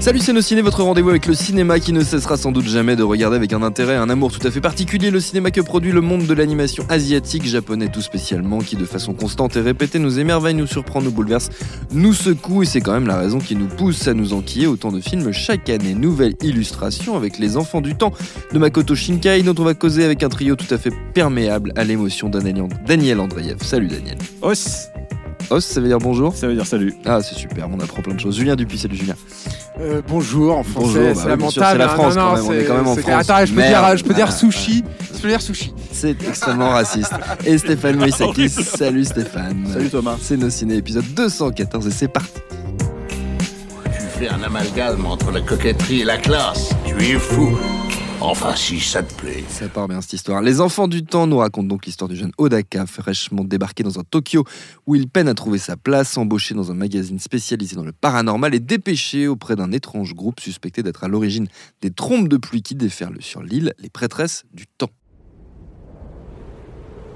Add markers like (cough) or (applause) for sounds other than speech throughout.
Salut c'est nos ciné, votre rendez-vous avec le cinéma qui ne cessera sans doute jamais de regarder avec un intérêt, un amour tout à fait particulier le cinéma que produit le monde de l'animation asiatique, japonais tout spécialement, qui de façon constante et répétée nous émerveille, nous surprend, nous bouleverse, nous secoue et c'est quand même la raison qui nous pousse à nous enquiller autant de films chaque année. Nouvelle illustration avec Les Enfants du Temps de Makoto Shinkai dont on va causer avec un trio tout à fait perméable à l'émotion Daniel Daniel Andreev. Salut Daniel. Os, Os, ça veut dire bonjour? Ça veut dire salut. Ah c'est super, on apprend plein de choses. Julien Dupuis, salut Julien. Euh, bonjour en français, Bonjour, bah c'est sûr, lamentable. c'est la hein. France Non, quand même, on est c'est- quand même en c'est- France. Attends, je peux Merde. dire, je peux dire Ah. sushi. Je peux dire sushi. C'est extrêmement raciste. Et Stéphane (laughs) Moïsakis, salut Stéphane. Salut Thomas. C'est nos ciné épisode 214 et c'est parti. Tu fais un amalgame entre la coquetterie et la classe. Tu es fou. Enfin, si ça te plaît. Ça part bien cette histoire. Les enfants du temps nous racontent donc l'histoire du jeune Odaka, fraîchement débarqué dans un Tokyo où il peine à trouver sa place, embauché dans un magazine spécialisé dans le paranormal et dépêché auprès d'un étrange groupe suspecté d'être à l'origine des trompes de pluie qui déferlent sur l'île, les prêtresses du temps.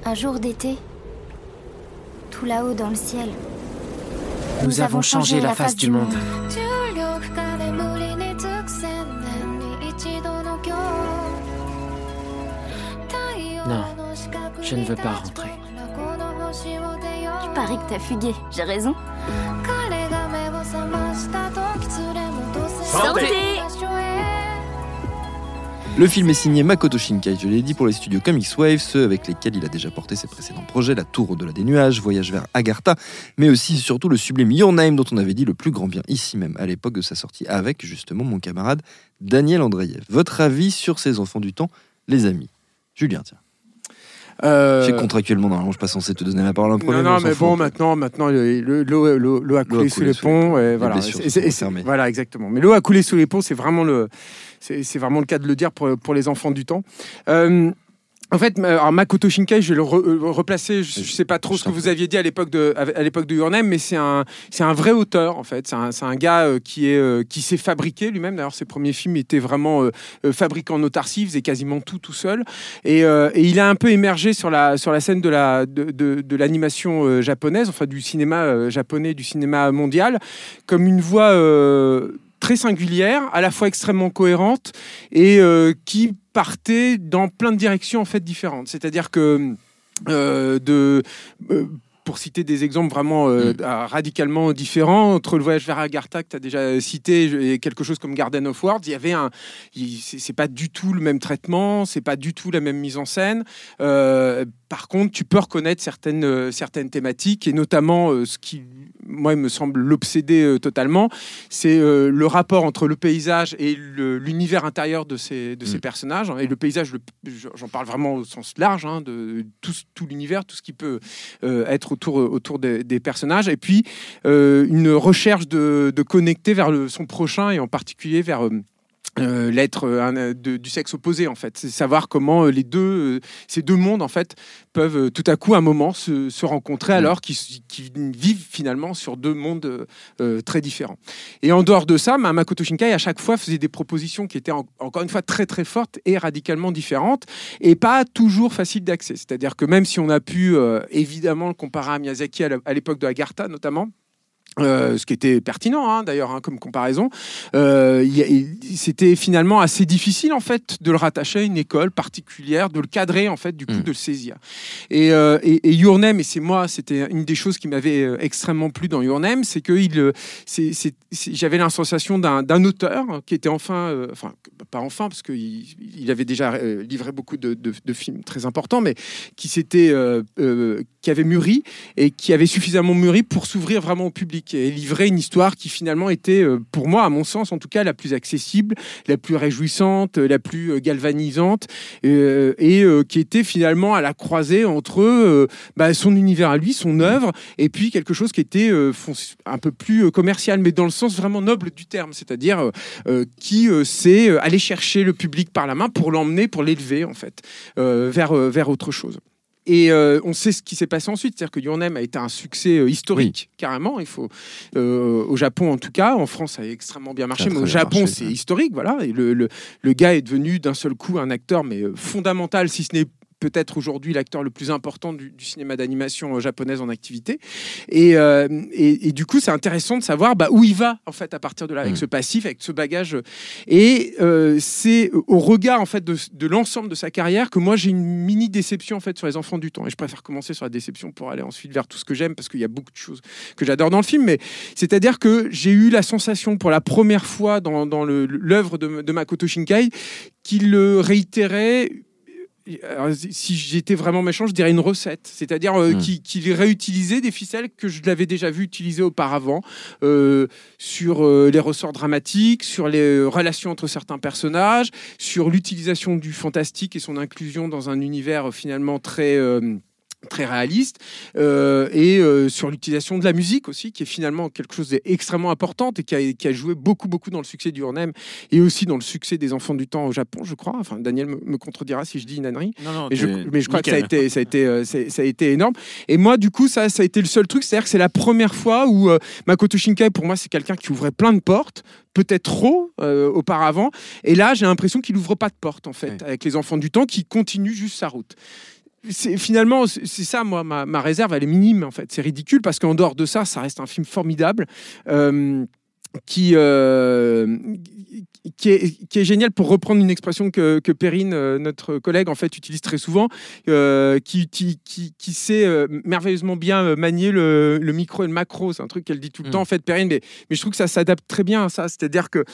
Un jour d'été, tout là-haut dans le ciel, Nous avons changé la face du monde. Non, je ne veux pas rentrer. Tu paries que t'as fugué, j'ai raison. Santé Le film est signé Makoto Shinkai, je l'ai dit, pour les studios Comics Wave, ceux avec lesquels il a déjà porté ses précédents projets, La Tour au-delà des nuages, Voyage vers Agartha, mais aussi et surtout le sublime Your Name, dont on avait dit le plus grand bien ici même, à l'époque de sa sortie, avec justement mon camarade Daniel Andreev. Votre avis sur ces enfants du temps, les amis? Julien, tiens. Euh, que contractuellement, normalement, je suis pas censé te donner la parole en premier. non, non, mais bon, maintenant, maintenant, le- le- l'eau a coulé sous les ponts. et voilà, Et et voilà, exactement. Mais l'eau a coulé sous les ponts, c'est vraiment le, c'est vraiment le cas de le dire pour, pour les enfants du temps. Euh, en fait, alors Makoto Shinkai, je vais le re- euh, replacer. Je, je sais pas trop ce que vous aviez dit à l'époque de à l'époque de Your Name, mais c'est un c'est un vrai auteur en fait. C'est un, gars euh, qui est qui s'est fabriqué lui-même. D'ailleurs, ses premiers films étaient vraiment euh, fabriqués en autarcie. Il faisait quasiment tout tout seul. Et, euh, et il a un peu émergé sur la sur la scène de la de, de, de l'animation japonaise, enfin du cinéma japonais, du cinéma mondial, comme une voix euh, très singulière, à la fois extrêmement cohérente et euh, qui partait dans plein de directions en fait différentes. C'est-à-dire que euh, de euh, pour citer des exemples vraiment euh, ah, radicalement différents, entre le voyage vers Agartha que tu as déjà cité et quelque chose comme Garden of Words, il y avait un. C'est c'est pas du tout le même traitement, c'est pas du tout la même mise en scène. Euh, par contre, tu peux reconnaître certaines, euh, certaines thématiques et notamment euh, ce qui, moi, me semble l'obséder euh, totalement, c'est le rapport entre le paysage et l'univers intérieur de ces, de ces Mm. personnages. Et le paysage, j'en parle vraiment au sens large, hein, de tout, tout l'univers, tout ce qui peut être autour, autour des, des personnages. Et puis, une recherche de, de connecter vers le, son prochain et en particulier vers... euh, l'être euh, euh, de- du sexe opposé en fait. C'est savoir comment euh, les deux ces deux mondes en fait peuvent tout à coup à un moment se, se rencontrer alors qu'ils vivent finalement sur deux mondes très différents. Et en dehors de ça Makoto Shinkai à chaque fois faisait des propositions qui étaient en- encore une fois très très fortes et radicalement différentes et pas toujours faciles d'accès. C'est à dire que même si on a pu évidemment le comparer à Miyazaki à l'époque de Agartha notamment euh, ce qui était pertinent hein, d'ailleurs hein, comme comparaison. Euh, C'était finalement assez difficile en fait de le rattacher à une école particulière, de le cadrer en fait du coup Mm. de le saisir. Et, euh, et, et Your Name, et c'est moi, c'était une des choses qui m'avait euh, extrêmement plu dans Your Name, c'est que il, j'avais la sensation d'un auteur qui était enfin, enfin pas enfin parce qu'il il avait déjà livré beaucoup de, de- de films très importants, mais qui s'était, qui avait mûri et qui avait suffisamment mûri pour s'ouvrir vraiment au public. Est livré une histoire qui finalement était, euh, pour moi, à mon sens en tout cas, la plus accessible, la plus réjouissante, la plus euh, galvanisante, euh, et qui était finalement à la croisée entre bah, son univers à lui, son œuvre, et puis quelque chose qui était un peu plus commercial, mais dans le sens vraiment noble du terme, c'est-à-dire qui sait aller chercher le public par la main pour l'emmener, pour l'élever en fait, vers, vers autre chose. Et euh, on sait ce qui s'est passé ensuite, c'est-à-dire que Your Name a été un succès euh, historique, carrément. Il faut, euh, au Japon en tout cas, en France ça a extrêmement bien marché, mais au Japon c'est historique, voilà. Et le, le, le gars est devenu d'un seul coup un acteur, mais fondamental, si ce n'est peut-être aujourd'hui l'acteur le plus important du, du cinéma d'animation euh, japonaise en activité. Et, euh, et, et du coup, c'est intéressant de savoir bah, où il va en fait à partir de là, avec Mm. ce passif, avec ce bagage. Et euh, c'est au regard en fait de, de l'ensemble de sa carrière que moi j'ai une mini déception en fait sur les enfants du temps. Et je préfère commencer sur la déception pour aller ensuite vers tout ce que j'aime parce qu'il y a beaucoup de choses que j'adore dans le film. Mais c'est-à-dire que j'ai eu la sensation pour la première fois dans, dans l'œuvre de, de Makoto Shinkai qu'il le réitérait alors, si j'étais vraiment méchant, je dirais une recette, c'est-à-dire euh, Mm. qui- qu'il réutilisait des ficelles que je l'avais déjà vu utiliser auparavant euh, sur euh, les ressorts dramatiques, sur les euh, relations entre certains personnages, sur l'utilisation du fantastique et son inclusion dans un univers euh, finalement très euh, très réaliste euh, et euh, sur l'utilisation de la musique aussi qui est finalement quelque chose d'extrêmement important et qui a, qui a joué beaucoup beaucoup dans le succès du Hornem et aussi dans le succès des enfants du temps au Japon je crois enfin Daniel me, me contredira si je dis une ânerie Non, non, mais je, t'es mais je crois que ça a été, ça a été, euh, ça a été énorme. Et moi, du coup, ça, ça a été le seul truc. C'est-à-dire que c'est la première fois où Makoto Shinkai, pour moi, c'est quelqu'un qui ouvrait plein de portes, peut-être trop auparavant. Et là, j'ai l'impression qu'il ouvre pas de porte, en fait, avec les enfants du temps, qui continuent juste sa route. Finalement, c'est ça, moi, ma, ma réserve, elle est minime, en fait. C'est ridicule parce qu'en dehors de ça, ça reste un film formidable. euh, qui, euh, qui, est, qui est génial pour reprendre une expression que, que Perrine, euh, notre collègue, en fait, utilise très souvent, euh, qui, qui, qui, sait merveilleusement bien manier le, le micro et le macro. C'est un truc qu'elle dit tout le Mm. temps, en fait, Perrine, mais, mais je trouve que ça s'adapte très bien à ça. C'est-à-dire que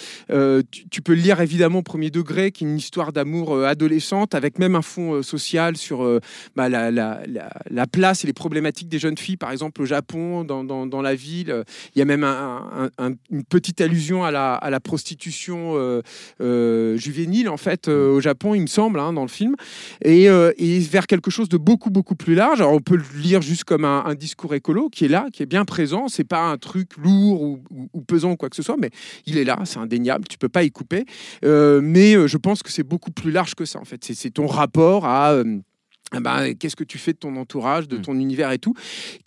tu, tu peux lire évidemment au premier degré, qui est une histoire d'amour adolescente, avec même un fond social sur bah, la, la, la, la place et les problématiques des jeunes filles, par exemple au Japon, dans, dans, dans la ville. Il y a même un- un- un- une petite allusion à la, prostitution euh, euh, juvénile, en fait, euh, au Japon, il me semble, hein, dans le film, et, vers quelque chose de beaucoup, beaucoup plus large. Alors, on peut le lire juste comme un, un discours écolo qui est là, qui est bien présent. C'est pas un truc lourd ou, pesant ou quoi que ce soit, mais il est là, c'est indéniable, tu peux pas y couper. Mais je pense que c'est beaucoup plus large que ça, en fait. C'est- ton rapport à. Ben, qu'est-ce que tu fais de ton entourage, de Mm. ton univers et tout,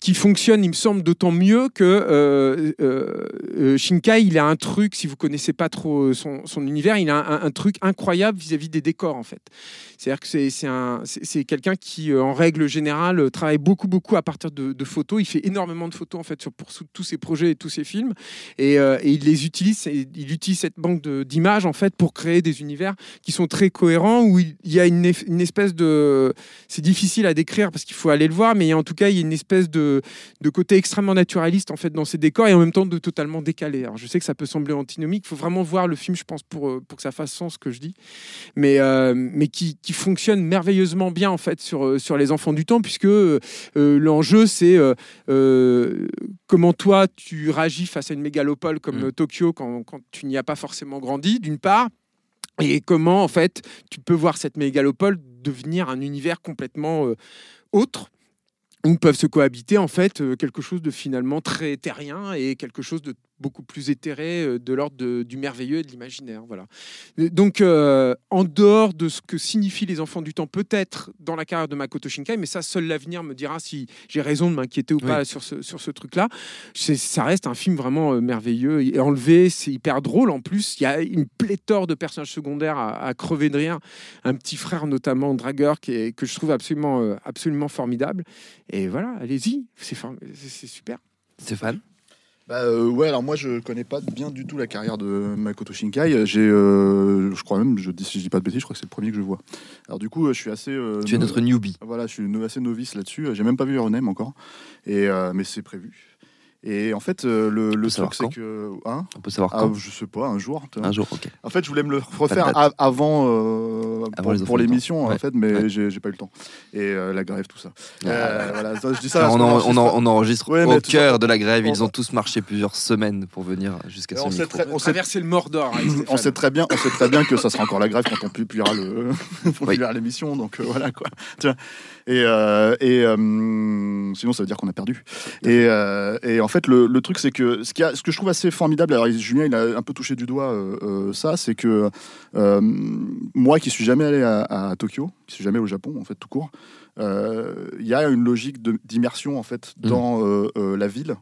qui fonctionne, il me semble, d'autant mieux que euh, euh, euh, Shinkai, il a un truc, si vous connaissez pas trop son, son univers, il a un, un truc incroyable vis-à-vis des décors, en fait. C'est-à-dire que c'est- c'est un- c'est c'est quelqu'un qui, euh, en règle générale, euh, travaille beaucoup, beaucoup à partir de, de photos. Il fait énormément de photos, en fait, sur, pour tous ses projets et tous ses films. Et, euh, et il les utilise, et il utilise cette banque d'images, en fait, pour créer des univers qui sont très cohérents, où il il y a une espèce de c'est difficile à décrire parce qu'il faut aller le voir, mais en tout cas, il y a une espèce de, de côté extrêmement naturaliste en fait dans ces décors et en même temps de totalement décalé. Alors, je sais que ça peut sembler antinomique, il faut vraiment voir le film, je pense, pour, euh, pour que ça fasse sens ce que je dis, mais, euh, mais qui, qui fonctionne merveilleusement bien en fait sur, euh, sur les enfants du temps, puisque euh, l'enjeu c'est euh, comment toi tu réagis face à une mégalopole comme Mm. Tokyo quand, quand tu n'y as pas forcément grandi, d'une part. Et comment, en fait, tu peux voir cette mégalopole devenir un univers complètement euh, autre où peuvent se cohabiter en fait euh, quelque chose de finalement très terrien et quelque chose de beaucoup plus éthéré euh, de l'ordre du merveilleux et de l'imaginaire voilà. Donc euh, en dehors de ce que signifient les enfants du temps peut-être dans la carrière de Makoto Shinkai mais ça seul l'avenir me dira si j'ai raison de m'inquiéter ou Oui. pas sur ce, sur ce truc là ça reste un film vraiment euh, merveilleux et enlevé c'est hyper drôle en plus. Il y a une pléthore de personnages secondaires à, à crever de rire. Un petit frère notamment Dragueur qui est, que je trouve absolument absolument formidable. Et voilà, allez-y, c'est super. Stéphane? Bah, euh, ouais, alors moi je connais pas bien du tout la carrière de Makoto Shinkai. J'ai, euh, je crois même, je dis, si je dis pas de bêtises, je crois que c'est le premier que je vois. Alors du coup, euh, je suis assez. euh, Tu es no- notre newbie. Voilà, je suis assez novice là-dessus. J'ai même pas vu Your Name encore, et euh, mais c'est prévu. Et en fait, euh, le, truc c'est que, hein, On peut savoir ah, quand je sais pas, un jour. Un jour, ok. En fait, je voulais me le refaire avant, euh, Avant pour, pour l'émission, en fait, mais Ouais. j'ai pas eu le temps. Et euh, la grève, tout ça. Ah. Euh, voilà, ça, je dis ça. on, en- on en- enregistre- on enregistre Ouais, au cœur de la grève. Ils on- ont tous marché plusieurs semaines pour venir jusqu'à on ce sait micro. très- on le Mordor. avec On sait très bien, on sait très bien que ça sera encore la grève quand on publiera le, (laughs) on Oui. publiera l'émission, donc euh, voilà quoi. Tu vois. Et, euh, et euh, sinon ça veut dire qu'on a perdu. Et, euh, et en fait le, le truc c'est que ce, qui a- ce que je trouve assez formidable, alors Julien il a un peu touché du doigt euh, euh, ça, c'est que euh, moi qui suis jamais allé à, à Tokyo, qui suis jamais au Japon en fait tout court, il y a une logique de- d'immersion en fait Mhm. dans la ville.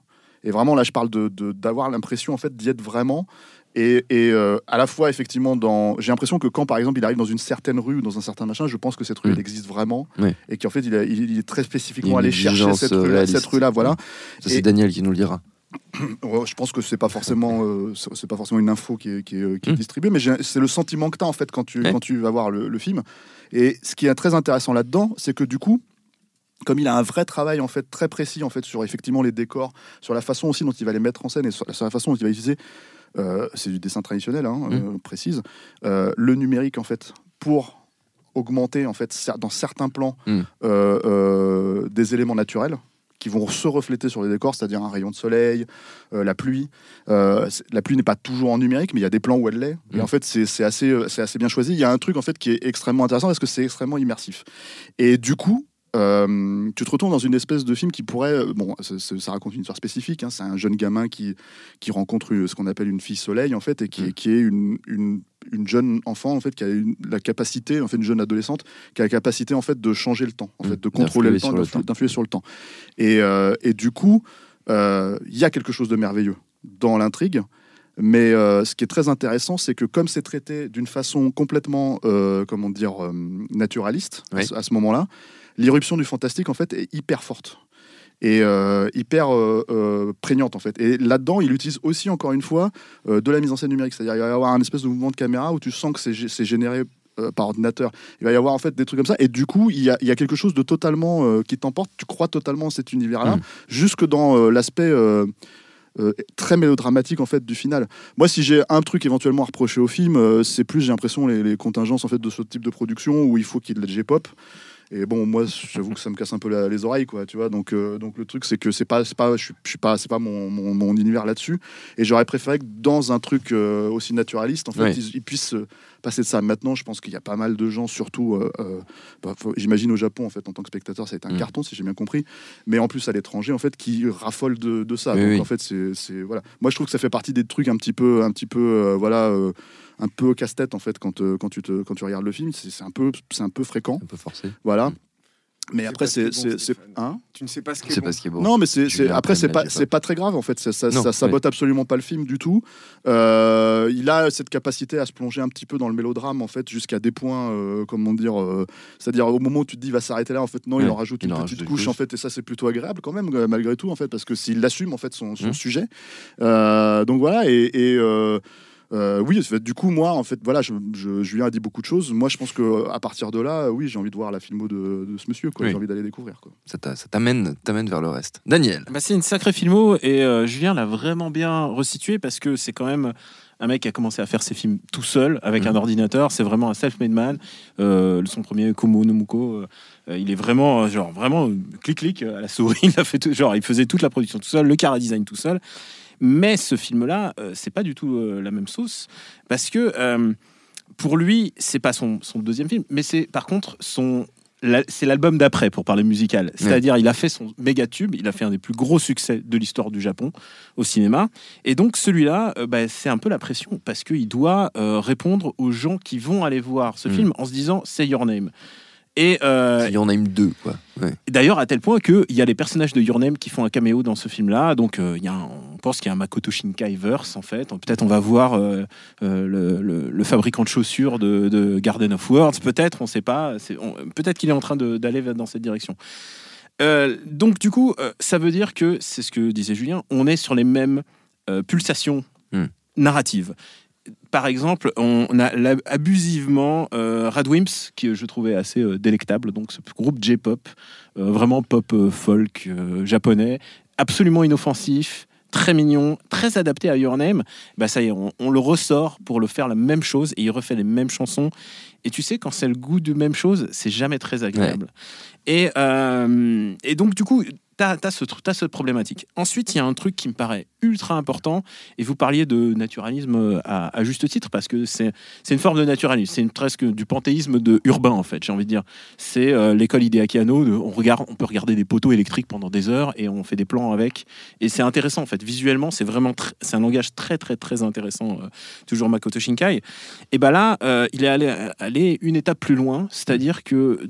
Et vraiment là je parle de- de- d'avoir l'impression en fait d'y être vraiment et, et, euh, à la fois, effectivement, dans... j'ai l'impression que quand, par exemple, il arrive dans une certaine rue ou dans un certain machin, je pense que cette rue, Mm. elle existe vraiment. Et qu'en fait, il, a- il- il est très spécifiquement allé chercher cette euh, rue-là. voilà. Ça, c'est Et- Daniel qui nous le dira. (clears throat) Je pense que c'est pas forcément, euh, c'est pas forcément une info qui est, qui est, qui est Mm. distribuée, mais c'est le sentiment que tu as en fait quand tu, Ouais. quand tu vas voir le, le film. Et ce qui est très intéressant là-dedans, c'est que du coup, comme il a un vrai travail en fait très précis en fait sur effectivement les décors, sur la façon aussi dont il va les mettre en scène et sur, sur la façon dont il va utiliser, euh, c'est du dessin traditionnel, hein, Mm. euh, précise, euh, le numérique en fait pour augmenter en fait dans certains plans Mm. euh, euh, des éléments naturels qui vont se refléter sur les décors, c'est-à-dire un rayon de soleil, euh, la pluie. Euh, la pluie n'est pas toujours en numérique, mais il y a des plans où elle l'est. Et Mm. en fait, c'est assez, euh, c'est assez bien choisi. Il y a un truc en fait qui est extrêmement intéressant parce que c'est extrêmement immersif. Et du coup, euh, tu te retrouves dans une espèce de film qui pourrait, euh, bon, ça, raconte une histoire spécifique. hein. c'est un jeune gamin qui qui rencontre une- ce qu'on appelle une fille soleil en fait, et qui, Mm. qui est une, une une jeune enfant en fait qui a une- la capacité en fait une jeune adolescente qui a la capacité en fait de changer le temps en Mm. fait de contrôler le temps d'influer sur le temps et, euh, et du coup euh, il y a quelque chose de merveilleux dans l'intrigue mais euh, ce qui est très intéressant, c'est que comme c'est traité d'une façon complètement, euh, comment dire, euh, naturaliste à Oui. ce- à, ce moment-là, l'irruption du fantastique en fait est hyper forte et euh, hyper euh, euh, prégnante en fait. Et là-dedans, il utilise aussi encore une fois de la mise en scène numérique, c'est-à-dire il va y avoir un espèce de mouvement de caméra où tu sens que c'est gé- c'est généré par ordinateur. Il va y avoir en fait des trucs comme ça, et du coup, il y a, il y a quelque chose de totalement qui t'emporte. Tu crois totalement en cet univers-là, Mm. jusque dans l'aspect euh, euh, très mélodramatique en fait du final. Moi, si j'ai un truc éventuellement à reprocher au film, euh, c'est plus j'ai l'impression les, les contingences en fait de ce type de production où il faut qu'il y ait de la J-pop. Et bon, moi, j'avoue que ça me casse un peu la- les oreilles, quoi, tu vois. Donc, euh, donc le truc, c'est que c'est pas, pas, je suis, pas, c'est pas mon, mon, mon univers là-dessus. Et j'aurais préféré que dans un truc euh, aussi naturaliste, en fait, ils, ils puissent euh, passer de ça. Maintenant, je pense qu'il y a pas mal de gens, surtout, bah, j'imagine au Japon, en fait, en tant que spectateur, ça a été un Mm. carton, si j'ai bien compris. Mais en plus à l'étranger, en fait, qui raffolent de, de ça. Oui, donc, oui. en fait, c'est, voilà. Moi, je trouve que ça fait partie des trucs un petit peu, un petit peu, voilà. Un peu casse-tête en fait quand, euh, quand, tu te, quand tu regardes le film c'est, un peu c'est un peu fréquent Un peu forcé. voilà Mm. mais après c'est bon, hein Tu ne sais pas ce qui est bon. pas ce qui est beau. non mais c'est, après c'est pas pas très grave en fait ça, ça, Non, ça sabote absolument pas le film du tout Euh, il a cette capacité à se plonger un petit peu dans le mélodrame en fait jusqu'à des points euh, comment dire euh, c'est-à-dire au moment où tu te dis il va s'arrêter là en fait non il en rajoute il une en petite rajoute couche, couche. en fait et ça c'est plutôt agréable quand même malgré tout en fait parce que s'il assume en fait son, son Mm. sujet Euh, donc voilà et, et, euh, oui, du coup, moi, en fait, voilà, je, je- Julien a dit beaucoup de choses. Moi, je pense que à partir de là, oui, j'ai envie de voir la filmo de, de ce monsieur. Oui. J'ai envie d'aller découvrir, quoi. Ça t'a- ça t'amène t'amène vers le reste. Daniel. Bah, c'est une sacrée filmo et euh, Julien l'a vraiment bien resitué parce que c'est quand même un mec qui a commencé à faire ses films tout seul avec Mhm. un ordinateur. C'est vraiment un self-made man. Euh, son premier Komo no Muko, euh, il est vraiment genre vraiment clic clic à la souris. (laughs) Il a fait tout, genre il faisait toute la production tout seul, le cara design tout seul. Mais ce film-là, euh, c'est pas du tout euh, la même sauce parce que euh, pour lui, c'est pas son, son deuxième film, mais c'est par contre son la- c'est l'album d'après pour parler musical. C'est-à-dire, il a fait son méga tube, il a fait un des plus gros succès de l'histoire du Japon au cinéma. Et donc, celui-là, euh, bah, c'est un peu la pression parce qu'il doit répondre aux gens qui vont aller voir ce Mm. film en se disant Say Your Name. Et euh, Il y en a deux, quoi. Ouais. D'ailleurs, à tel point qu'il y a les personnages de Your Name qui font un caméo dans ce film-là. Donc, euh, y a un- on pense qu'il y a un Makoto Shinkai verse, en fait. Peut-être on va voir euh, euh, le, le- le fabricant de chaussures de, de Garden of Words. Peut-être, on ne sait pas. Peut-être qu'il est en train d'aller dans cette direction. Euh, donc, du coup, ça veut dire que, c'est ce que disait Julien, on est sur les mêmes pulsations Hmm. narratives. Par exemple, on a abusivement euh, Radwimps, que je trouvais assez euh, délectable, donc ce groupe J-pop, euh, vraiment pop euh, folk euh, japonais, absolument inoffensif, très mignon, très adapté à Your Name. Bah ça y est, on, on le ressort pour le faire la même chose et il refait les mêmes chansons. Et tu sais, quand c'est le goût de même chose, c'est jamais très agréable. Et, euh, et donc, du coup, tu as, t'as cette problématique. Ensuite, il y a un truc qui me paraît ultra important, et vous parliez de naturalisme euh, à, juste titre, parce que c'est une forme de naturalisme, c'est presque du panthéisme de urbain, en fait, j'ai envie de dire. C'est euh, l'école Hideaki-Anno, de- on, regarde, on peut regarder des poteaux électriques pendant des heures, et on fait des plans avec, et c'est intéressant, en fait. Visuellement, c'est vraiment c'est un langage très, très, très intéressant, euh, toujours Makoto Shinkai. Et ben là, euh, il est allé, allé une étape plus loin, c'est-à-dire que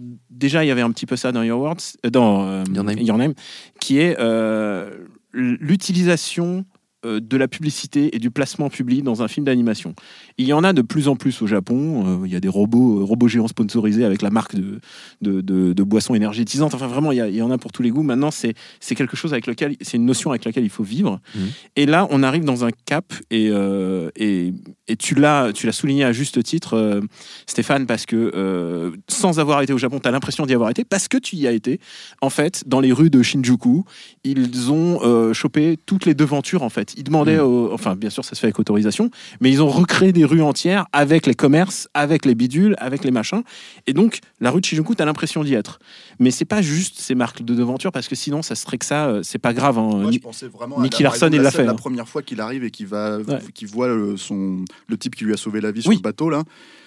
déjà, il y avait un petit peu ça dans Your Words, euh, dans euh, Your Name. Your Name, qui est euh, l'utilisation de la publicité et du placement public dans un film d'animation. Il y en a de plus en plus au Japon. euh, il y a des robots, euh, robots géants sponsorisés avec la marque de, de, de- de boissons énergétisantes. Enfin, vraiment, il y, a- il y en a pour tous les goûts. Maintenant, c'est quelque chose avec lequel, c'est une notion avec laquelle il faut vivre. Mhm. Et là, on arrive dans un cap, et, euh, et, et tu l'as tu l'as souligné à juste titre, euh, Stéphane, parce que euh, sans avoir été au Japon, tu as l'impression d'y avoir été, parce que tu y as été. En fait, dans les rues de Shinjuku, ils ont euh, chopé toutes les devantures, en fait. Ils demandaient, aux- enfin, bien sûr, ça se fait avec autorisation, mais ils ont recréé des rues entières avec les commerces, avec les bidules, avec les machins. Et donc, la rue de Shinjuku, tu as l'impression d'y être. Mais c'est pas juste ces marques de devanture, parce que sinon, ça serait que ça, euh, c'est pas grave. hein. Moi, je Ni- pensais vraiment Nicky à la, Larson, il la fait, La hein. première fois qu'il arrive et qu'il va, Ouais. qu'il voit le, son, le type qui lui a sauvé la vie sur Oui. le bateau là,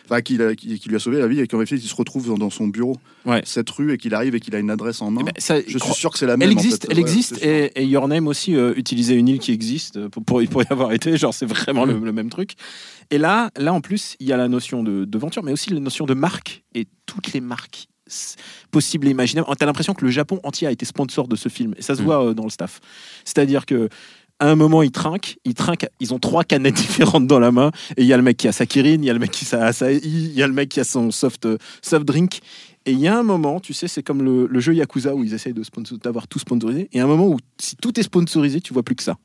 enfin qui, l'a- qui, qui lui a sauvé la vie et qu'en fait il se retrouve dans, dans son bureau, Ouais. cette rue et qu'il arrive et qu'il a une adresse en main. Eh ben, ça- je suis sûr que c'est la même. Elle en existe, fait. elle Ouais, existe, et, et Your Name aussi euh, utilisait une île qui existe euh, pour, pour, y avoir été. Genre, c'est vraiment le, le même truc. Et là, là, en plus, il y a la notion de, de venture, mais aussi la notion de marque et toutes les marques possibles et imaginables. T'as l'impression que le Japon entier a été sponsor de ce film, et ça se Mm. voit euh, dans le staff. C'est-à-dire que à un moment, ils trinquent, ils trinquent, ils ont trois canettes (laughs) différentes dans la main, et il y a le mec qui a sa Kirin, il y a le mec qui a sa il y a le mec qui a son soft, euh, soft drink. Et il y a un moment, tu sais, c'est comme le, jeu Yakuza où ils essayent d'avoir tout sponsorisé. Et un moment où, si tout est sponsorisé, tu vois plus que ça.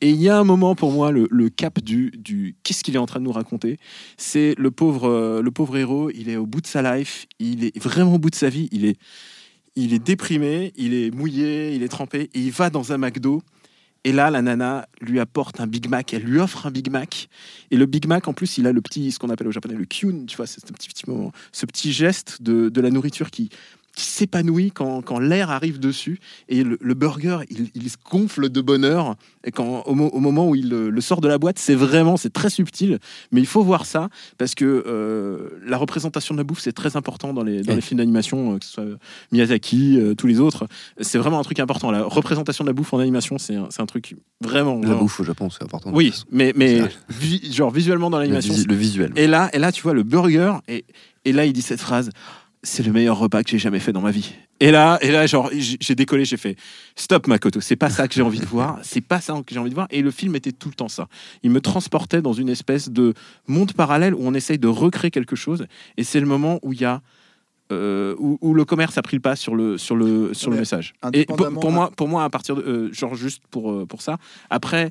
Et il y a un moment pour moi, le, le cap du, du qu'est-ce qu'il est en train de nous raconter C'est le pauvre, euh, le pauvre héros, il est au bout de sa life, il est vraiment au bout de sa vie, il est, il est déprimé, il est mouillé, il est trempé, et il va dans un McDo. Et là, la nana lui apporte un Big Mac, elle lui offre un Big Mac. Et le Big Mac, en plus, il a le petit, ce qu'on appelle au japonais le kyun, tu vois, c'est un petit, ce petit geste de, de la nourriture qui, qui s'épanouit quand, quand l'air arrive dessus. Et le, le burger, il, il se gonfle de bonheur. Et quand, au, mo- au moment où il le, le sort de la boîte, c'est vraiment, c'est très subtil. Mais il faut voir ça parce que euh, la représentation de la bouffe, c'est très important dans les, dans Ouais. les films d'animation, euh, que ce soit Miyazaki, euh, tous les autres. C'est vraiment un truc important. La représentation de la bouffe en animation, c'est un, un truc vraiment. La bouffe au Japon, c'est important. Oui, mais, mais vi- genre visuellement dans Le, l'animation. visi- le visuel. Et là, et là, tu vois le burger, et, et là, il dit cette phrase c'est le meilleur repas que j'ai jamais fait dans ma vie. Et là, et là, genre, j'ai décollé, j'ai fait stop, Makoto, c'est pas ça que j'ai envie de voir, (laughs) c'est pas ça que j'ai envie de voir. Et le film était tout le temps ça. Il me transportait dans une espèce de monde parallèle où on essaye de recréer quelque chose. Et c'est le moment où il y a euh, où, où le commerce a pris le pas sur le sur le sur le message. Et pour, moi, pour moi, à partir de euh, genre juste pour euh, pour ça. Après,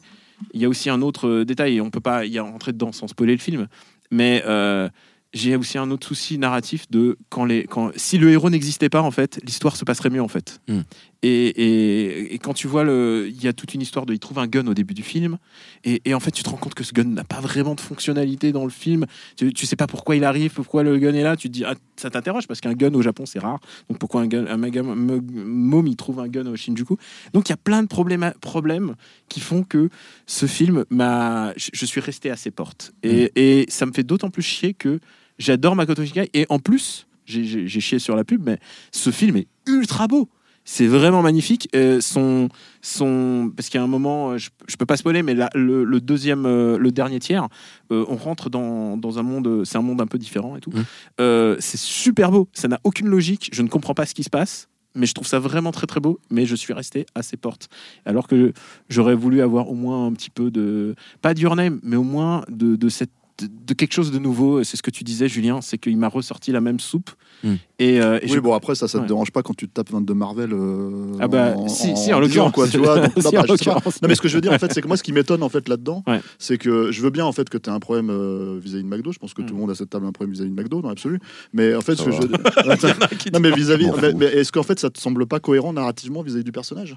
il y a aussi un autre détail et on peut pas y rentrer dedans sans spoiler le film. Mais euh, j'ai aussi un autre souci narratif de quand les quand si le héros n'existait pas en fait l'histoire se passerait mieux en fait. Mm. et, et, et quand tu vois le il y a toute une histoire de il trouve un gun au début du film et, et en fait tu te rends compte que ce gun n'a pas vraiment de fonctionnalité dans le film. Tu, tu sais pas pourquoi il arrive pourquoi le gun est là tu te dis ah, ça t'interroge parce qu'un gun au Japon c'est rare. Donc pourquoi un gun un môme il trouve un gun au Shinjuku? Donc il y a plein de problèmes problèmes qui font que ce film m'a je, je suis resté à ses portes. Et, et ça me fait d'autant plus chier que J'adore Makoto Shinkai et en plus, j'ai- chié sur la pub, mais ce film est ultra beau. C'est vraiment magnifique. Euh, son, son, parce qu'il y a un moment, euh, je, je peux pas spoiler, mais la- le, le deuxième, euh, le dernier tiers, euh, on rentre dans, dans un monde, c'est un monde un peu différent et tout. Euh, c'est super beau. Ça n'a aucune logique. Je ne comprends pas ce qui se passe. Mais je trouve ça vraiment très très beau, mais je suis resté à ses portes. Alors que j'aurais voulu avoir au moins un petit peu de, pas d'Your Name, mais au moins de, de cette de, de quelque chose de nouveau. C'est ce que tu disais, Julien, c'est qu'il m'a ressorti la même soupe. Mm. Et, euh, et Oui, je- bon, après, ça, ça te Ouais. dérange pas quand tu te tapes 22 Marvel. euh, Ah bah, en, si, si, en disant, l'occurrence. quoi, tu vois. donc, (laughs) non, Si, bah, je. Non, mais ce que je veux dire, en fait, c'est que moi, ce qui m'étonne, en fait, là-dedans, Ouais. c'est que je veux bien, en fait, que tu aies un problème euh, vis-à-vis de McDo. Je pense que tout le monde à cette table a un problème vis-à-vis de McDo, dans l'absolu. Mais en fait, ce que je (laughs) Non, mais vis-à-vis. Est-ce qu'en fait, ça te semble pas cohérent narrativement vis-à-vis du personnage?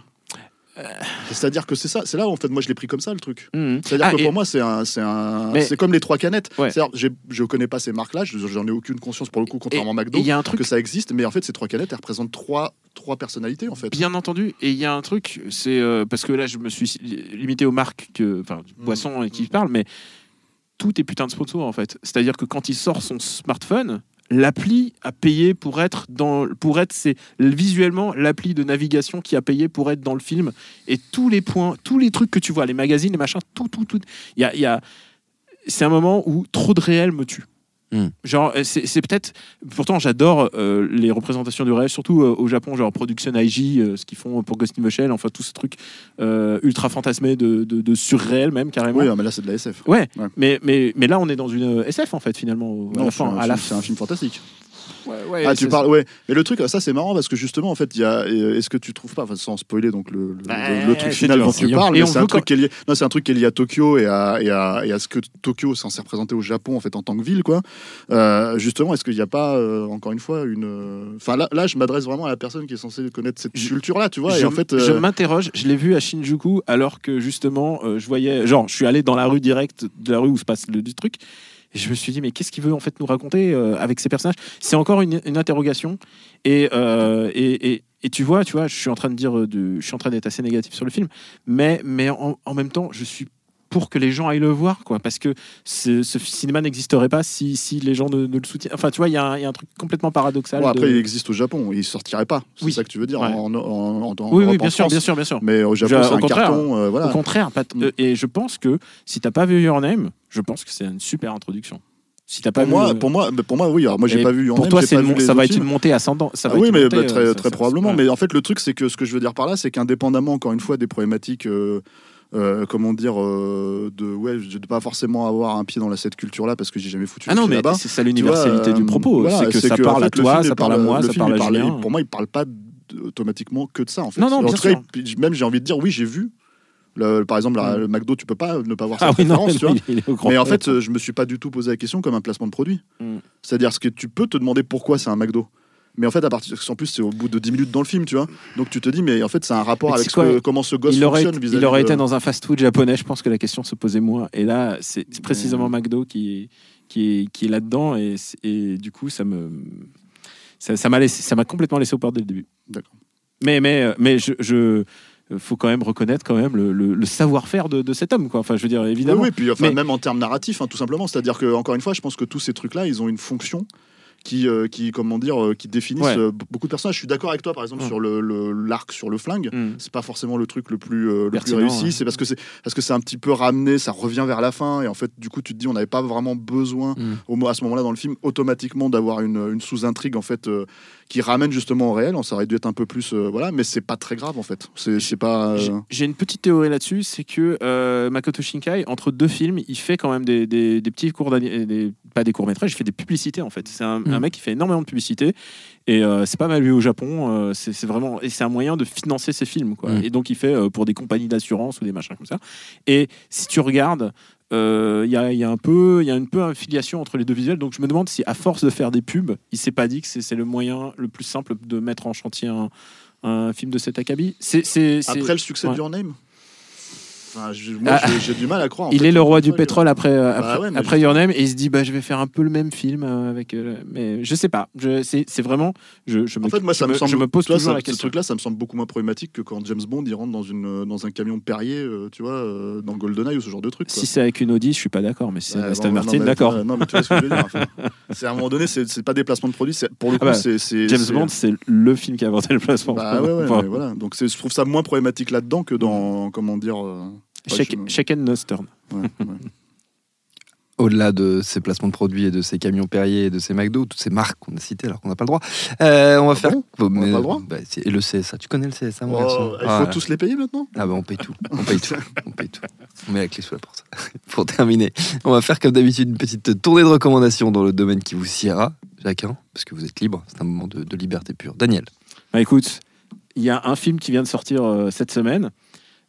C'est-à-dire que c'est ça, c'est là en fait moi je l'ai pris comme ça le truc. Mhm. C'est-à-dire Ah, que pour moi c'est un, c'est un, Mais- c'est comme les trois canettes. Ouais. J'ai- je connais pas ces marques-là, je- j'en ai aucune conscience pour le coup contrairement à Et McDo il y a un truc que ça existe, mais en fait ces trois canettes elles représentent trois trois personnalités en fait. Bien entendu, et il y a un truc, c'est euh, parce que là je me suis limité aux marques, que, enfin, du Mm. poisson et qui parle, mais tout est putain de sponsor en fait. C'est-à-dire que quand il sort son smartphone, l'appli a payé pour être dans, pour être, c'est visuellement l'appli de navigation qui a payé pour être dans le film, et tous les points, tous les trucs que tu vois, les magazines, les machins, tout, tout, tout, il y a, y a- c'est un moment où trop de réel me tue. Hmm. Genre, euh, c'est c'est peut-être. Pourtant, j'adore euh, les représentations du réel, surtout euh, au Japon, genre Production IG, euh, ce qu'ils font pour Ghost in the Shell, enfin tout ce truc euh, ultra fantasmé de, de, de surréel, même carrément. Oui, mais là c'est de la SF. Ouais, Ouais. Mais, mais, mais là, on est dans une SF en fait, finalement. à Non, la c'est fin. un à la film- c'est un film fantastique. Ouais, ouais, Ah, tu parles, ouais. Mais le truc, ça c'est marrant parce que justement, en fait, il y a. euh, Est-ce que tu trouves pas, enfin, sans spoiler donc le, le, le truc c'est final dont tu parles, Et mais on c'est un truc qui est lié. Non, c'est un truc qui est lié à Tokyo et à, et à, et à ce que Tokyo est censé représenter au Japon en fait en tant que ville, quoi. Euh, justement, est-ce qu'il n'y a pas, euh, encore une fois, une. Enfin, là, là, je m'adresse vraiment à la personne qui est censée connaître cette culture-là, tu vois. je, et en fait, je m'interroge, je l'ai vu à Shinjuku alors que justement, euh, je voyais, genre, je suis allé dans la rue directe de la rue où se passe le, du truc. Et je me suis dit, mais qu'est-ce qu'il veut en fait nous raconter euh, avec ces personnages? C'est encore une, interrogation. Et, euh, et, et, et tu vois, tu vois, je suis en train de dire, euh, de, je suis en train d'être assez négatif sur le film, mais, mais en même temps, je suis pour que les gens aillent le voir, quoi, parce que ce, ce cinéma n'existerait pas si, si les gens ne, ne le soutiennent. Enfin, tu vois, il y, a un- il y a un truc complètement paradoxal. bon, après, de- il existe au Japon, il sortirait pas. C'est Oui. ça que tu veux dire Ouais. en, en, en- oui, bien sûr, bien sûr, bien sûr. Mais au Japon, c'est au un contraire. carton. euh, voilà. Au contraire, pas t- euh, et je pense que si t'as pas vu Your Name, je pense que c'est une super introduction. Si t'as pas Pour moi, pour moi, pour moi, oui. Alors moi, j'ai pas vu. Pour toi, pas vu ça va être une montée ascendante. Ça va Ah oui, mais bah, très, euh, très ça- probablement. Mais en fait, le truc, c'est que ce que je veux dire par là, c'est qu'indépendamment, encore une fois, des problématiques, euh, euh, comment dire, euh, de ouais, de pas forcément avoir un pied dans la cette culture-là parce que j'ai jamais foutu Ah non, mais c'est ça l'universalité du euh, propos. voilà, c'est que ça que, parle en à fait, toi, ça parle à moi, ça parle à parle- Julien. Pour moi, il parle pas automatiquement que de ça, en fait. Non, non, En bien tout cas, sûr. il- même j'ai envie de dire, oui, j'ai vu. Le- par exemple, la- Mm. le McDo, tu peux pas ne pas voir Ah cette oui, non, (laughs) tu vois. il Mais en fait, je me suis pas du tout posé la question comme un placement de produit. Mm. C'est-à-dire ce que tu peux te demander pourquoi c'est un McDo. Mais en fait, à partir, en plus, c'est au bout de 10 minutes dans le film, tu vois. Donc tu te dis, mais en fait, c'est un rapport Mais avec c'est ce quoi, que- comment ce gosse il aurait, fonctionne vis-à-vis il aurait de- été dans un fast-food japonais, je pense que la question se posait moins. Et là, c'est c'est précisément McDo qui est, qui est, qui est là-dedans. Et, c'est- et du coup, ça me. Ça ça m'a laissé- ça m'a complètement laissé au port dès le début. D'accord. Mais, mais, euh, mais je. je faut quand même reconnaître quand même le, le- le savoir-faire de, de cet homme quoi enfin je veux dire Oui, évidemment oui, puis enfin, Mais- même en termes narratifs, hein, tout simplement. C'est-à-dire que, encore une fois, je pense que tous ces trucs-là, ils ont une fonction qui, euh, qui comment dire, euh, qui définissent Ouais. euh, beaucoup de personnages. Je suis d'accord avec toi, par exemple, Mm. sur le l'arc sur le flingue. Hmm. C'est pas forcément le truc le plus, le plus Pertinent, réussi. ouais. C'est parce que c'est parce que c'est un petit peu ramené, ça revient vers la fin, et en fait, du coup, tu te dis, on n'avait pas vraiment besoin Mm. au à ce moment-là dans le film automatiquement d'avoir une, une sous-intrigue en fait qui ramène justement au réel. Ça aurait dû être un peu plus, voilà, mais c'est pas très grave en fait. C'est pas. J'ai- une petite théorie là-dessus, c'est que Makoto Shinkai, entre deux films, il fait quand même des, des- des petits cours, des, pas des courts métrages, il fait des publicités en fait. C'est un, Mm. un mec qui fait énormément de publicité et euh, c'est pas mal vu au Japon. euh, c'est vraiment et c'est un moyen de financer ses films quoi. Mm. Et donc il fait euh, pour des compagnies d'assurance ou des machins comme ça. Et si tu regardes. euh, Il y, a, il y a un peu, il y a une peu affiliation entre les deux visuels, donc je me demande si à force de faire des pubs, il s'est pas dit que c'est le moyen le plus simple de mettre en chantier un, un film de cet acabit. C'est- Après le succès ouais. de Your Name. Enfin, je- moi, Ah. j'ai- j'ai du mal à croire. en il fait, est le roi du pétrole après, euh, Bah après, ouais, mais après Your Name et il se dit bah je vais faire un peu le même film euh, avec euh, mais je sais pas je c'est c'est vraiment je, je me En fait, moi, ça je me, semble. je me pose tu vois, toujours ça- la Ce question truc-là, ça me semble beaucoup moins problématique que quand James Bond il rentre dans une dans un camion Perrier, euh, tu vois, euh, dans GoldenEye ou ce genre de truc. quoi. si c'est avec une Audi je suis pas d'accord mais si c'est Ouais, une Aston non, Martin mais- d'accord ouais, Non, mais tu vois ce que je veux dire. enfin. C'est à un moment donné, c'est c'est pas des placements de produits. c'est- Pour le Ah coup, bah, c'est c'est- James c'est- Bond c'est le film qui a inventé le placement Bah ouais, ouais, Enfin, mais voilà. Donc c'est- je trouve ça moins problématique là-dedans que dans comment dire. euh, shake, ouais, je- shake and no turn ouais, ouais. (laughs) Au-delà de ces placements de produits et de ces camions Perrier et de ces McDo, toutes ces marques qu'on a citées alors qu'on n'a pas le droit, euh, on va Ah faire. bon Bon, On n'a pas le droit bah, Et le CSA, tu connais le CSA, mon Oh, garçon il faut Ah, tous les payer maintenant Ah bah on paye tout, on paye tout, on paye tout. On met la clé sous la porte. (laughs) Pour terminer, on va faire comme d'habitude une petite tournée de recommandations dans le domaine qui vous siera, chacun, parce que vous êtes libre, c'est un moment de, de liberté pure. Daniel. Bah écoute, il y a un film qui vient de sortir euh, cette semaine.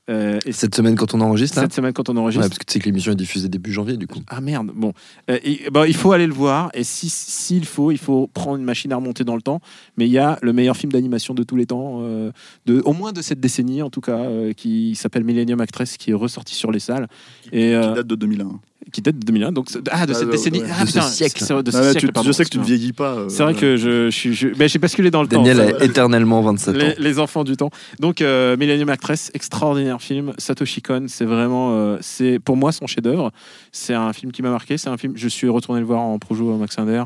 Euh, et Cette semaine, quand on enregistre, là cette semaine, quand on enregistre, Ouais, parce que tu sais que l'émission est diffusée début janvier, du coup. Ah merde, bon. Euh, et- bah, il faut aller le voir, et si- s'il faut, il faut prendre une machine à remonter dans le temps. Mais il y a le meilleur film d'animation de tous les temps, euh, de, au moins de cette décennie en tout cas, euh, qui s'appelle Millennium Actress, qui est ressorti sur les salles, et Qui date de 2001. Qui date de 2001. Donc, ah, de Ah, cette décennie. ouais. Ah, De ce putain, siècle. c'est- de ce Ah ouais, siècle, tu- pardon, je sais que tu ne vieillis pas. euh, C'est vrai que je, je suis. je- mais j'ai basculé dans le Daniel temps. a ça va. éternellement 27 ans. Les, les enfants du temps. Donc, euh, Millennium Actress, extraordinaire film. Satoshi Kon, c'est vraiment, euh, c'est pour moi son chef-d'œuvre. C'est un film qui m'a marqué. C'est un film. Je suis retourné le voir en projo à Max Inder.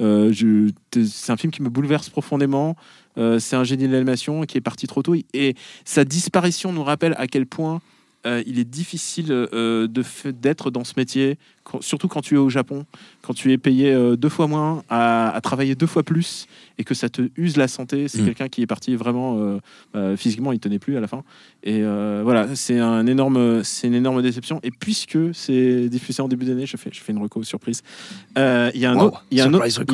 Euh, je- c'est un film qui me bouleverse profondément. Euh, c'est un génie de l'animation qui est parti trop tôt. Et sa disparition nous rappelle à quel point euh, il est difficile euh, d'être dans ce métier, quand- surtout quand tu es au Japon, quand tu es payé euh, deux fois moins, à, à travailler deux fois plus, et que ça te use la santé. C'est Mm. quelqu'un qui est parti vraiment euh, euh, physiquement, il tenait plus à la fin. Et euh, voilà, c'est un énorme, c'est une énorme déception. Et puisque c'est diffusé en début d'année, je fais, je fais une reco surprise. Euh, Il y a un Wow, y y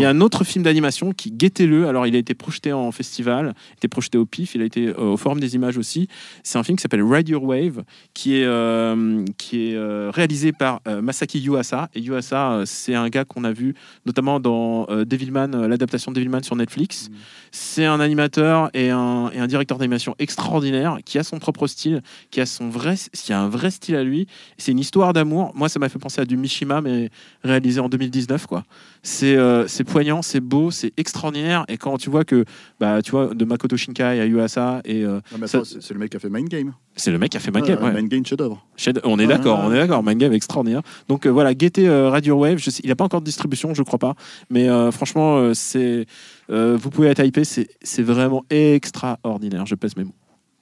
a un autre film d'animation qui guettez-le. Alors, il a été projeté en festival, il a été projeté au PIF, il a été euh, au Forum des images aussi. C'est un film qui s'appelle Ride Your Wave, qui est, euh, qui est euh, réalisé par euh, Masaki Yuasa. Et Yuasa, euh, c'est un gars qu'on a vu notamment dans euh, Devilman, euh, l'adaptation de Devilman sur Netflix. C'est un animateur et un, et un directeur d'animation extraordinaire qui a son propre style, qui a, son vrai, qui a un vrai style à lui. C'est une histoire d'amour. Moi, ça m'a fait penser à du Mishima, mais réalisé en 2019. quoi. C'est euh, poignant, c'est beau, c'est extraordinaire. Et quand tu vois que, bah, tu vois, de Makoto Shinkai à Yuasa, et euh, c'est le mec qui a fait Mind Game. c'est le mec qui a fait Mind Game. Ouais, ouais. Mind Game, chef-d'œuvre. On est d'accord, on est d'accord. Mind Game extraordinaire. Donc euh, voilà, guettez euh, Radio Wave. Je sais, il n'a pas encore de distribution, je crois pas. Mais euh, franchement, euh, c'est, euh, vous pouvez être hypé. C'est, c'est vraiment extraordinaire. Je pèse mes mots.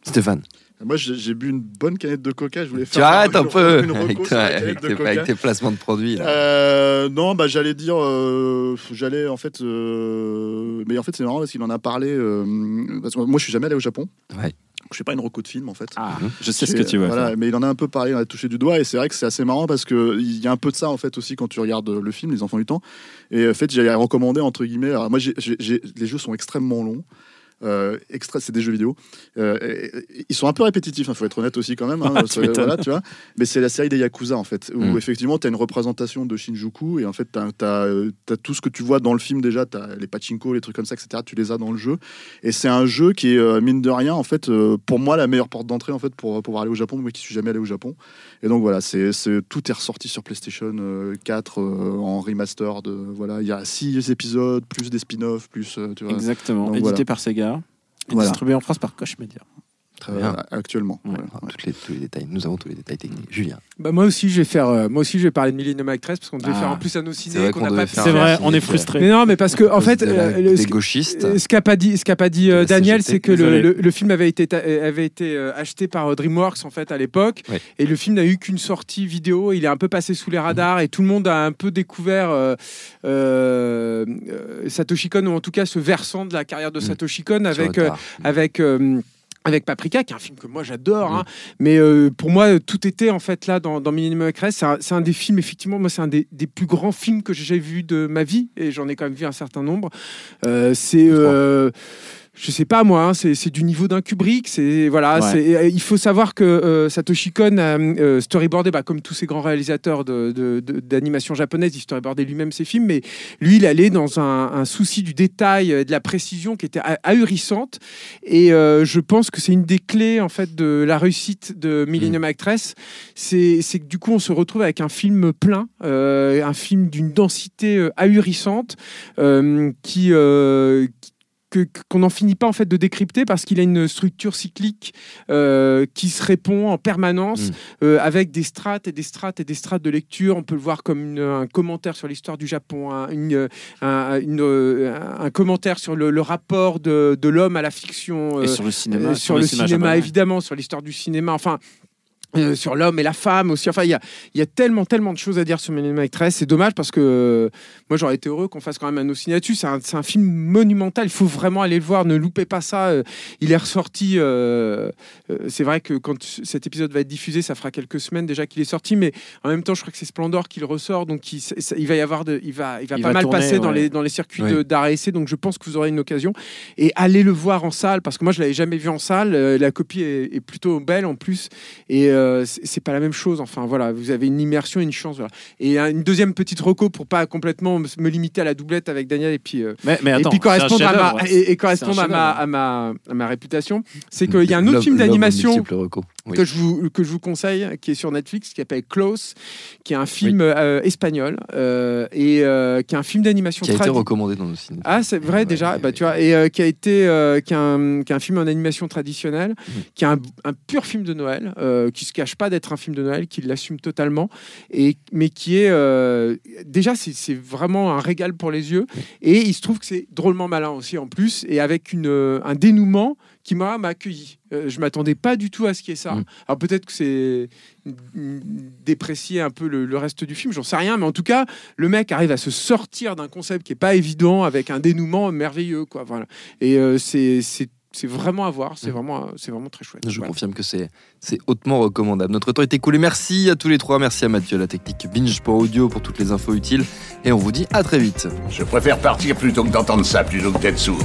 Stéphane, Moi, j'ai j'ai bu une bonne canette de coca. Je voulais tu faire arrêtes un une- peu avec, toi, avec de tes, avec tes placements de produits. Là. Euh, non, bah j'allais dire, euh, j'allais en fait, euh, mais en fait c'est marrant parce qu'il en a parlé. euh, parce que moi je suis jamais allé au Japon. Ouais. Je suis pas une reco de film en fait. Ah, Mhm. je sais ce que tu veux. voilà, mais il en a un peu parlé, il en a touché du doigt, et c'est vrai que c'est assez marrant parce que il y a un peu de ça en fait aussi quand tu regardes le film Les Enfants du Temps. Et en fait, j'ai recommandé entre guillemets. Alors moi, les jeux sont extrêmement longs. Euh, extra, c'est des jeux vidéo. Euh, et- et- ils sont un peu répétitifs, il faut être honnête aussi quand même. hein, (laughs) Ah, voilà, tu vois. Mais c'est la série des Yakuza en fait, où Mm. effectivement tu as une représentation de Shinjuku et en fait tu as, tout ce que tu vois dans le film déjà, tu as les pachinko, les trucs comme ça, etc. Tu les as dans le jeu. Et c'est un jeu qui est, euh, mine de rien, en fait, euh, pour moi, la meilleure porte d'entrée en fait, pour pouvoir aller au Japon, moi qui suis jamais allé au Japon. Et donc voilà, c'est tout est ressorti sur PlayStation euh, 4 euh, en remaster. De, voilà, il y a 6 épisodes, plus des spin-offs, plus. euh, tu vois, Exactement. Donc, Édité voilà. par Sega. Voilà. distribué en France par Koch Media. Très bien. actuellement. Ouais. voilà. Toutes les- tous les détails. Nous avons tous les détails techniques. Julien. Bah, moi aussi, je vais faire. euh, moi aussi, je vais parler de Millennium Actress parce qu'on devait Ah, faire en plus un c'est ciné vrai qu'on devait pas C'est vrai, film on est frustré. Mais non, mais parce que en fait, la- euh, le- des ce- gauchistes. euh, ce qu'a pas dit, ce qu'a pas dit euh, Daniel, CGT. c'est que le, le- le film avait été avait été acheté par DreamWorks en fait à l'époque, et le film n'a eu qu'une sortie vidéo. Il est un peu passé sous les radars et tout le monde a un peu découvert euh, Satoshi Kon ou en tout cas ce versant de la carrière de Mm. Satoshi Kon avec euh, avec euh, avec Paprika, qui est un film que moi j'adore, hein. mais euh, pour moi tout était en fait là dans, dans Millennium Actress. C'est un, des films, effectivement, moi c'est un des, des plus grands films que j'ai vu de ma vie, et j'en ai quand même vu un certain nombre. Euh, c'est euh, je sais pas moi, hein, c'est du niveau d'un Kubrick. C'est voilà, Ouais. c'est euh, il faut savoir que euh, Satoshi Kon a euh, storyboardé, bah, comme tous ces grands réalisateurs de- de- de- d'animation japonaise, il storyboardait lui-même ses films, mais lui, il allait dans un, un souci du détail, euh, de la précision qui était ah- ahurissante. Et euh, je pense que c'est une des clés en fait de la réussite de Millennium Actress. C'est c'est que du coup, on se retrouve avec un film plein, euh, un film d'une densité euh, ahurissante euh, qui, euh, qui- qu'on n'en finit pas en fait de décrypter parce qu'il a une structure cyclique euh, qui se répond en permanence Mm. euh, avec des strates et des strates et des strates de lecture. On peut le voir comme une- un commentaire sur l'histoire du Japon, un, une- un- une, euh, un commentaire sur le, le rapport de, de l'homme à la fiction, Et sur le cinéma. euh, sur le cinéma, japonais. évidemment, sur l'histoire du cinéma. Enfin, euh, sur l'homme et la femme aussi. Enfin, il y a, y a tellement, tellement de choses à dire sur Men in Black 13. C'est dommage parce que euh, moi, j'aurais été heureux qu'on fasse quand même un ciné là-dessus. C'est un, un film monumental. Il faut vraiment aller le voir. Ne loupez pas ça. Euh, il est ressorti. c'est vrai que quand cet épisode va être diffusé, ça fera quelques semaines déjà qu'il est sorti. Mais en même temps, je crois que c'est Splendor qui le ressort. Donc, il, va y avoir de, il va, il va Il pas va mal tourner, passer dans les, dans les circuits Ouais. d'arrêt essai. Donc, je pense que vous aurez une occasion. Et allez le voir en salle parce que moi, je l'avais jamais vu en salle. La copie est, est plutôt belle en plus. Et euh, c'est pas la même chose. Enfin, voilà, vous avez une immersion, une chance. voilà. Et une deuxième petite reco pour pas complètement me limiter à la doublette avec Daniel et puis, euh, Mais, mais attends, et puis correspondre, à ma, et, et correspondre à, ma, à, ma, à ma réputation. C'est qu'il y a un autre film d'animation. Oui. que je vous que je vous conseille, qui est sur Netflix, qui s'appelle Close, qui est un film euh, espagnol euh, et euh, qui est un film d'animation Qui a été recommandé dans nos ciné. ah, c'est vrai Ouais, déjà? ouais, bah, tu vois, et qui a été, qui, a un, qui a un film en animation traditionnelle, Mhm. qui est un, un pur film de Noël, qui se cache pas d'être un film de Noël, qui l'assume totalement, et mais qui est déjà c'est c'est vraiment un régal pour les yeux. Et il se trouve que c'est drôlement malin aussi en plus, et avec une, un dénouement qui m'a accueilli. Euh, je m'attendais pas du tout à ce qu'il y ait ça. Mhm. Alors peut-être que c'est mm, déprécier un peu le, le reste du film, j'en sais rien, mais en tout cas, le mec arrive à se sortir d'un concept qui est pas évident avec un dénouement merveilleux, quoi. Voilà. Et euh, c'est c'est c'est vraiment à voir, c'est Mhm. vraiment c'est vraiment très chouette. Je Voilà. confirme que c'est c'est hautement recommandable. Notre temps est écoulé. Merci à tous les trois. Merci à Mathieu, la technique Binge pour audio, pour toutes les infos utiles. Et on vous dit à très vite. Je préfère partir plutôt que d'entendre ça, plutôt que d'être sourd.